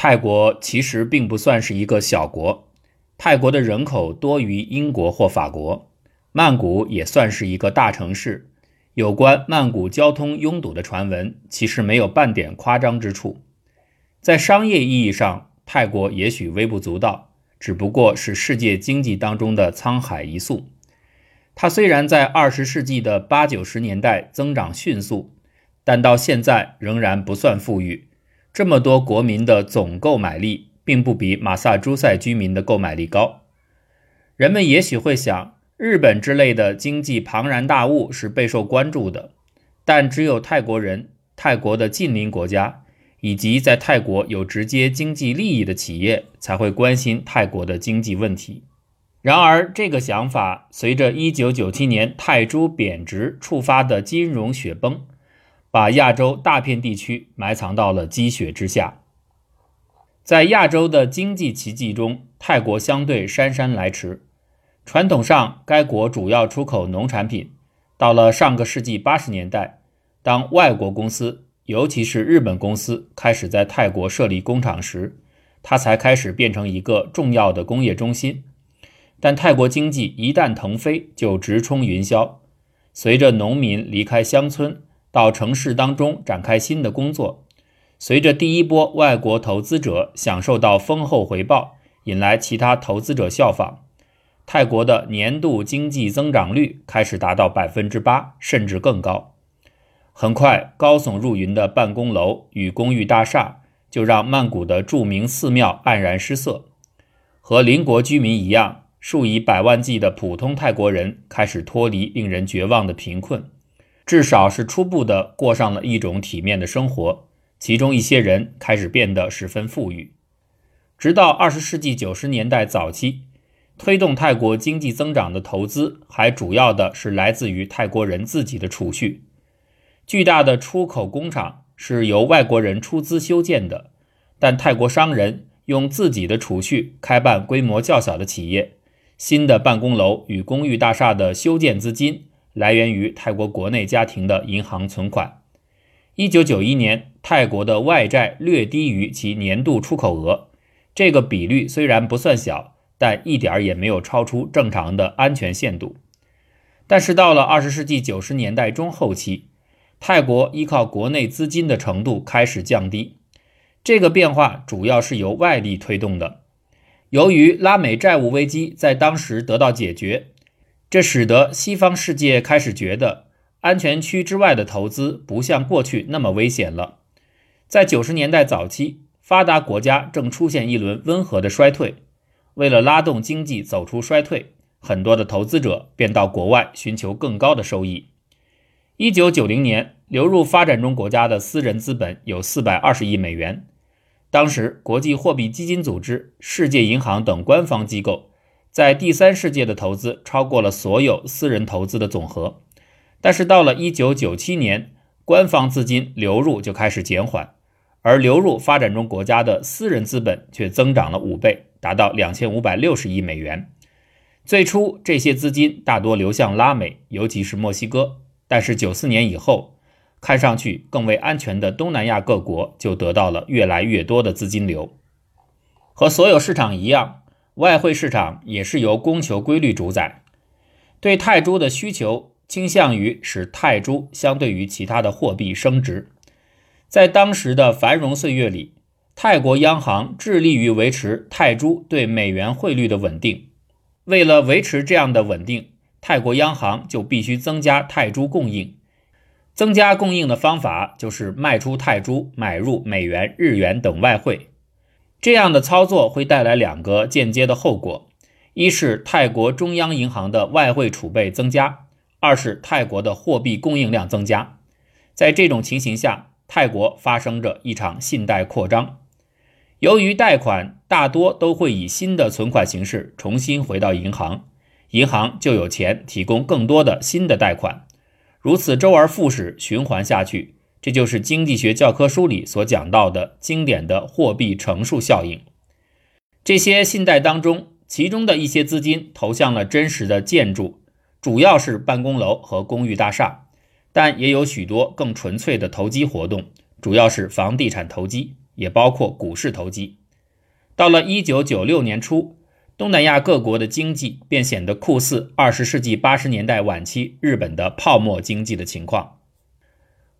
泰国其实并不算是一个小国，泰国的人口多于英国或法国，曼谷也算是一个大城市。有关曼谷交通拥堵的传闻，其实没有半点夸张之处。在商业意义上，泰国也许微不足道，只不过是世界经济当中的沧海一粟。它虽然在二十世纪的八九十年代增长迅速，但到现在仍然不算富裕。这么多国民的总购买力，并不比马萨诸塞居民的购买力高。人们也许会想，日本之类的经济庞然大物是备受关注的，但只有泰国人、泰国的近邻国家以及在泰国有直接经济利益的企业才会关心泰国的经济问题。然而，这个想法随着1997年泰铢贬值触发的金融雪崩。把亚洲大片地区埋藏到了积雪之下。在亚洲的经济奇迹中，泰国相对姗姗来迟。传统上，该国主要出口农产品。到了上个世纪八十年代，当外国公司，尤其是日本公司开始在泰国设立工厂时，它才开始变成一个重要的工业中心。但泰国经济一旦腾飞，就直冲云霄。随着农民离开乡村，到城市当中展开新的工作，随着第一波外国投资者享受到丰厚回报，引来其他投资者效仿，泰国的年度经济增长率开始达到百分之八，甚至更高。很快，高耸入云的办公楼与公寓大厦就让曼谷的著名寺庙黯然失色，和邻国居民一样，数以百万计的普通泰国人开始脱离令人绝望的贫困。至少是初步的过上了一种体面的生活，其中一些人开始变得十分富裕。直到二十世纪九十年代早期，推动泰国经济增长的投资还主要的是来自于泰国人自己的储蓄。巨大的出口工厂是由外国人出资修建的，但泰国商人用自己的储蓄开办规模较小的企业。新的办公楼与公寓大厦的修建资金。来源于泰国国内家庭的银行存款。一九九一年，泰国的外债略低于其年度出口额，这个比率虽然不算小，但一点儿也没有超出正常的安全限度。但是到了二十世纪九十年代中后期，泰国依靠国内资金的程度开始降低。这个变化主要是由外力推动的。由于拉美债务危机在当时得到解决。这使得西方世界开始觉得安全区之外的投资不像过去那么危险了。在九十年代早期，发达国家正出现一轮温和的衰退。为了拉动经济走出衰退，很多的投资者便到国外寻求更高的收益。一九九零年，流入发展中国家的私人资本有四百二十亿美元。当时，国际货币基金组织、世界银行等官方机构。在第三世界的投资超过了所有私人投资的总和，但是到了1997年，官方资金流入就开始减缓，而流入发展中国家的私人资本却增长了五倍，达到2560亿美元。最初，这些资金大多流向拉美，尤其是墨西哥，但是94年以后，看上去更为安全的东南亚各国就得到了越来越多的资金流。和所有市场一样。外汇市场也是由供求规律主宰，对泰铢的需求倾向于使泰铢相对于其他的货币升值。在当时的繁荣岁月里，泰国央行致力于维持泰铢对美元汇率的稳定。为了维持这样的稳定，泰国央行就必须增加泰铢供应。增加供应的方法就是卖出泰铢，买入美元、日元等外汇。这样的操作会带来两个间接的后果：一是泰国中央银行的外汇储备增加；二是泰国的货币供应量增加。在这种情形下，泰国发生着一场信贷扩张。由于贷款大多都会以新的存款形式重新回到银行，银行就有钱提供更多的新的贷款，如此周而复始循环下去。这就是经济学教科书里所讲到的经典的货币乘数效应。这些信贷当中，其中的一些资金投向了真实的建筑，主要是办公楼和公寓大厦，但也有许多更纯粹的投机活动，主要是房地产投机，也包括股市投机。到了一九九六年初，东南亚各国的经济便显得酷似二十世纪八十年代晚期日本的泡沫经济的情况。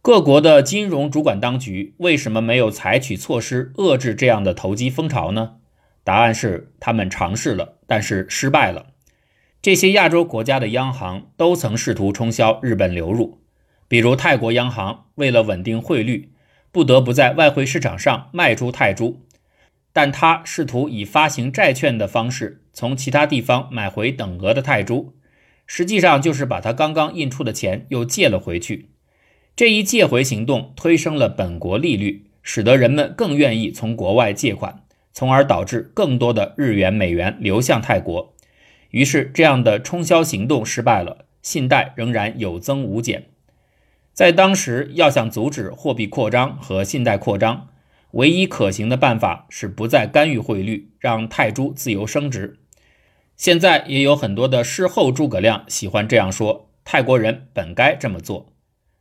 各国的金融主管当局为什么没有采取措施遏制这样的投机风潮呢？答案是他们尝试了，但是失败了。这些亚洲国家的央行都曾试图冲销日本流入，比如泰国央行为了稳定汇率，不得不在外汇市场上卖出泰铢，但他试图以发行债券的方式从其他地方买回等额的泰铢，实际上就是把他刚刚印出的钱又借了回去。这一借回行动推升了本国利率，使得人们更愿意从国外借款，从而导致更多的日元、美元流向泰国。于是，这样的冲销行动失败了，信贷仍然有增无减。在当时，要想阻止货币扩张和信贷扩张，唯一可行的办法是不再干预汇率，让泰铢自由升值。现在也有很多的事后诸葛亮喜欢这样说：泰国人本该这么做。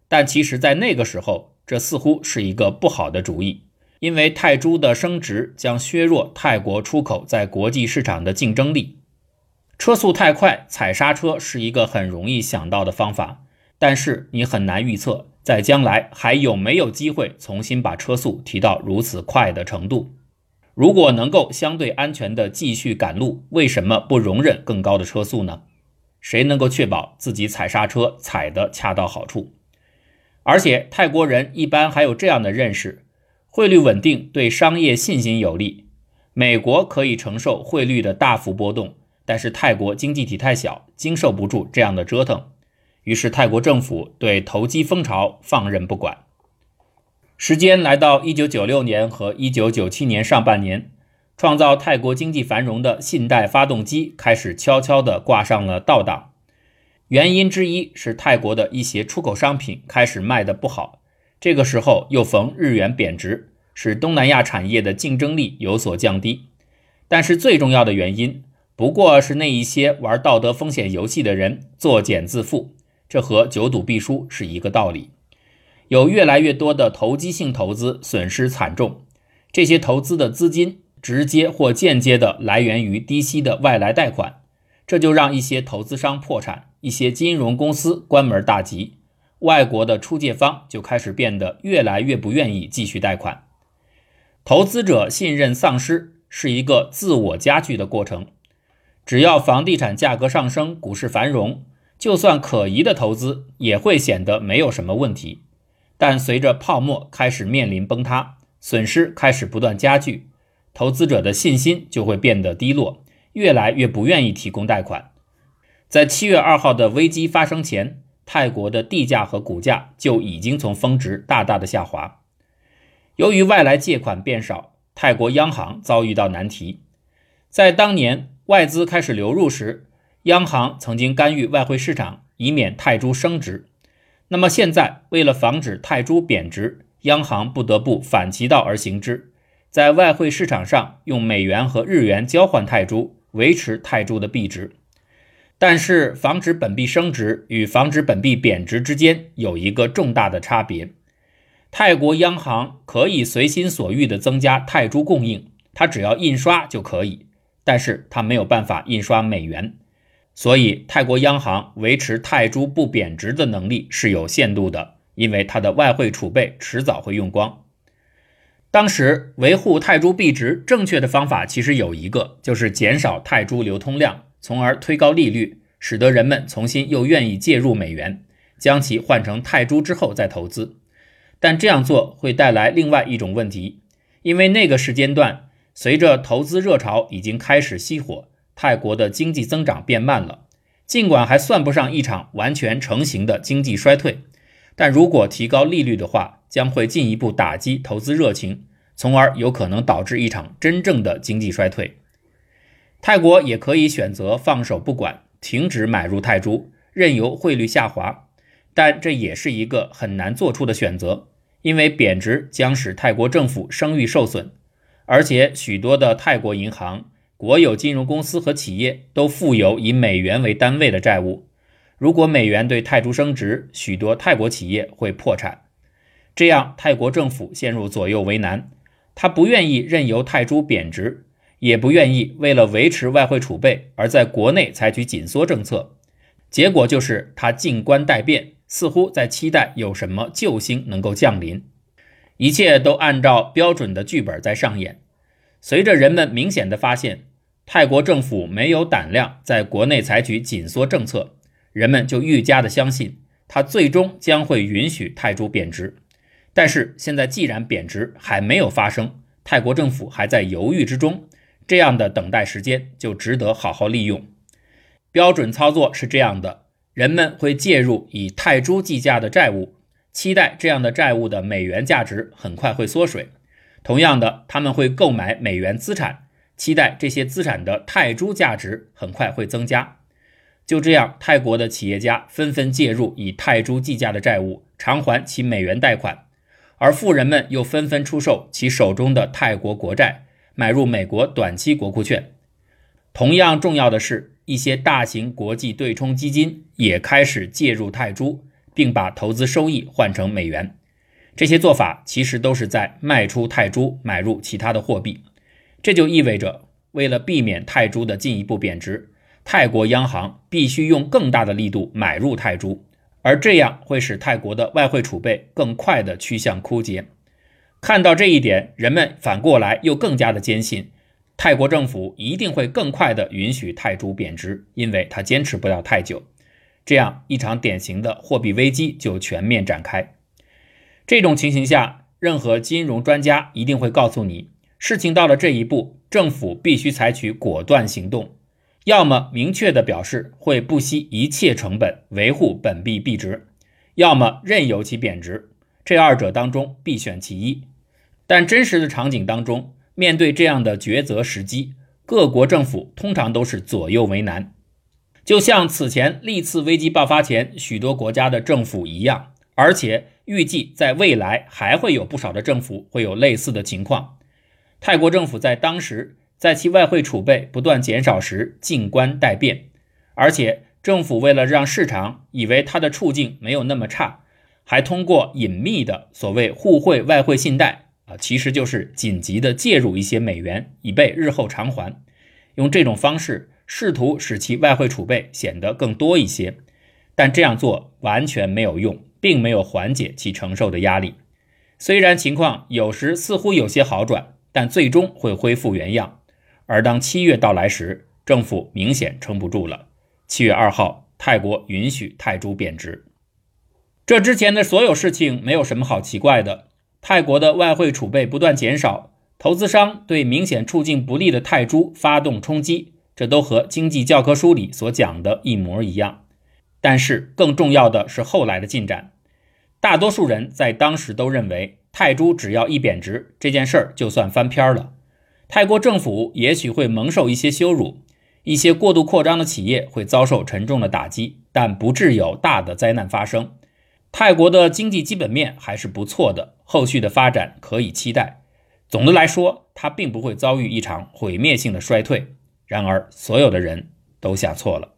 但其实，在那个时候，这似乎是一个不好的主意，因为泰铢的升值将削弱泰国出口在国际市场的竞争力。车速太快，踩刹车是一个很容易想到的方法，但是你很难预测在将来还有没有机会重新把车速提到如此快的程度。如果能够相对安全地继续赶路，为什么不容忍更高的车速呢？谁能够确保自己踩刹车踩得恰到好处？而且泰国人一般还有这样的认识：汇率稳定对商业信心有利，美国可以承受汇率的大幅波动。但是泰国经济体太小，经受不住这样的折腾，于是泰国政府对投机风潮放任不管。时间来到一九九六年和一九九七年上半年，创造泰国经济繁荣的信贷发动机开始悄悄地挂上了倒档。原因之一是泰国的一些出口商品开始卖的不好，这个时候又逢日元贬值，使东南亚产业的竞争力有所降低。但是最重要的原因。不过是那一些玩道德风险游戏的人作茧自缚，这和久赌必输是一个道理。有越来越多的投机性投资损失惨重，这些投资的资金直接或间接的来源于低息的外来贷款，这就让一些投资商破产，一些金融公司关门大吉，外国的出借方就开始变得越来越不愿意继续贷款，投资者信任丧失是一个自我加剧的过程。只要房地产价格上升，股市繁荣，就算可疑的投资也会显得没有什么问题。但随着泡沫开始面临崩塌，损失开始不断加剧，投资者的信心就会变得低落，越来越不愿意提供贷款。在七月二号的危机发生前，泰国的地价和股价就已经从峰值大大的下滑。由于外来借款变少，泰国央行遭遇到难题，在当年。外资开始流入时，央行曾经干预外汇市场，以免泰铢升值。那么现在，为了防止泰铢贬值，央行不得不反其道而行之，在外汇市场上用美元和日元交换泰铢，维持泰铢的币值。但是，防止本币升值与防止本币贬值之间有一个重大的差别：泰国央行可以随心所欲地增加泰铢供应，它只要印刷就可以。但是它没有办法印刷美元，所以泰国央行维持泰铢不贬值的能力是有限度的，因为它的外汇储备迟早会用光。当时维护泰铢币值正确的方法其实有一个，就是减少泰铢流通量，从而推高利率，使得人们重新又愿意介入美元，将其换成泰铢之后再投资。但这样做会带来另外一种问题，因为那个时间段。随着投资热潮已经开始熄火，泰国的经济增长变慢了。尽管还算不上一场完全成型的经济衰退，但如果提高利率的话，将会进一步打击投资热情，从而有可能导致一场真正的经济衰退。泰国也可以选择放手不管，停止买入泰铢，任由汇率下滑，但这也是一个很难做出的选择，因为贬值将使泰国政府声誉受损。而且，许多的泰国银行、国有金融公司和企业都负有以美元为单位的债务。如果美元对泰铢升值，许多泰国企业会破产。这样，泰国政府陷入左右为难：他不愿意任由泰铢贬值，也不愿意为了维持外汇储备而在国内采取紧缩政策。结果就是他静观待变，似乎在期待有什么救星能够降临。一切都按照标准的剧本在上演。随着人们明显的发现泰国政府没有胆量在国内采取紧缩政策，人们就愈加的相信他最终将会允许泰铢贬值。但是现在既然贬值还没有发生，泰国政府还在犹豫之中，这样的等待时间就值得好好利用。标准操作是这样的：人们会介入以泰铢计价的债务，期待这样的债务的美元价值很快会缩水；同样的，他们会购买美元资产，期待这些资产的泰铢价值很快会增加。就这样，泰国的企业家纷纷介入以泰铢计价的债务，偿还其美元贷款。而富人们又纷纷出售其手中的泰国国债，买入美国短期国库券。同样重要的是，一些大型国际对冲基金也开始介入泰铢，并把投资收益换成美元。这些做法其实都是在卖出泰铢，买入其他的货币。这就意味着，为了避免泰铢的进一步贬值，泰国央行必须用更大的力度买入泰铢。而这样会使泰国的外汇储备更快地趋向枯竭。看到这一点，人们反过来又更加的坚信，泰国政府一定会更快的允许泰铢贬值，因为它坚持不了太久。这样一场典型的货币危机就全面展开。这种情形下，任何金融专家一定会告诉你，事情到了这一步，政府必须采取果断行动。要么明确的表示会不惜一切成本维护本币币值，要么任由其贬值，这二者当中必选其一。但真实的场景当中，面对这样的抉择时机，各国政府通常都是左右为难。就像此前历次危机爆发前许多国家的政府一样，而且预计在未来还会有不少的政府会有类似的情况。泰国政府在当时。在其外汇储备不断减少时，静观待变，而且政府为了让市场以为它的处境没有那么差，还通过隐秘的所谓互惠外汇信贷啊，其实就是紧急的介入一些美元，以备日后偿还。用这种方式试图使其外汇储备显得更多一些，但这样做完全没有用，并没有缓解其承受的压力。虽然情况有时似乎有些好转，但最终会恢复原样。而当七月到来时，政府明显撑不住了。七月二号，泰国允许泰铢贬值。这之前的所有事情没有什么好奇怪的。泰国的外汇储备不断减少，投资商对明显处境不利的泰铢发动冲击，这都和经济教科书里所讲的一模一样。但是更重要的是后来的进展。大多数人在当时都认为，泰铢只要一贬值，这件事儿就算翻篇了。泰国政府也许会蒙受一些羞辱，一些过度扩张的企业会遭受沉重的打击，但不致有大的灾难发生。泰国的经济基本面还是不错的，后续的发展可以期待。总的来说，它并不会遭遇一场毁灭性的衰退。然而，所有的人都想错了。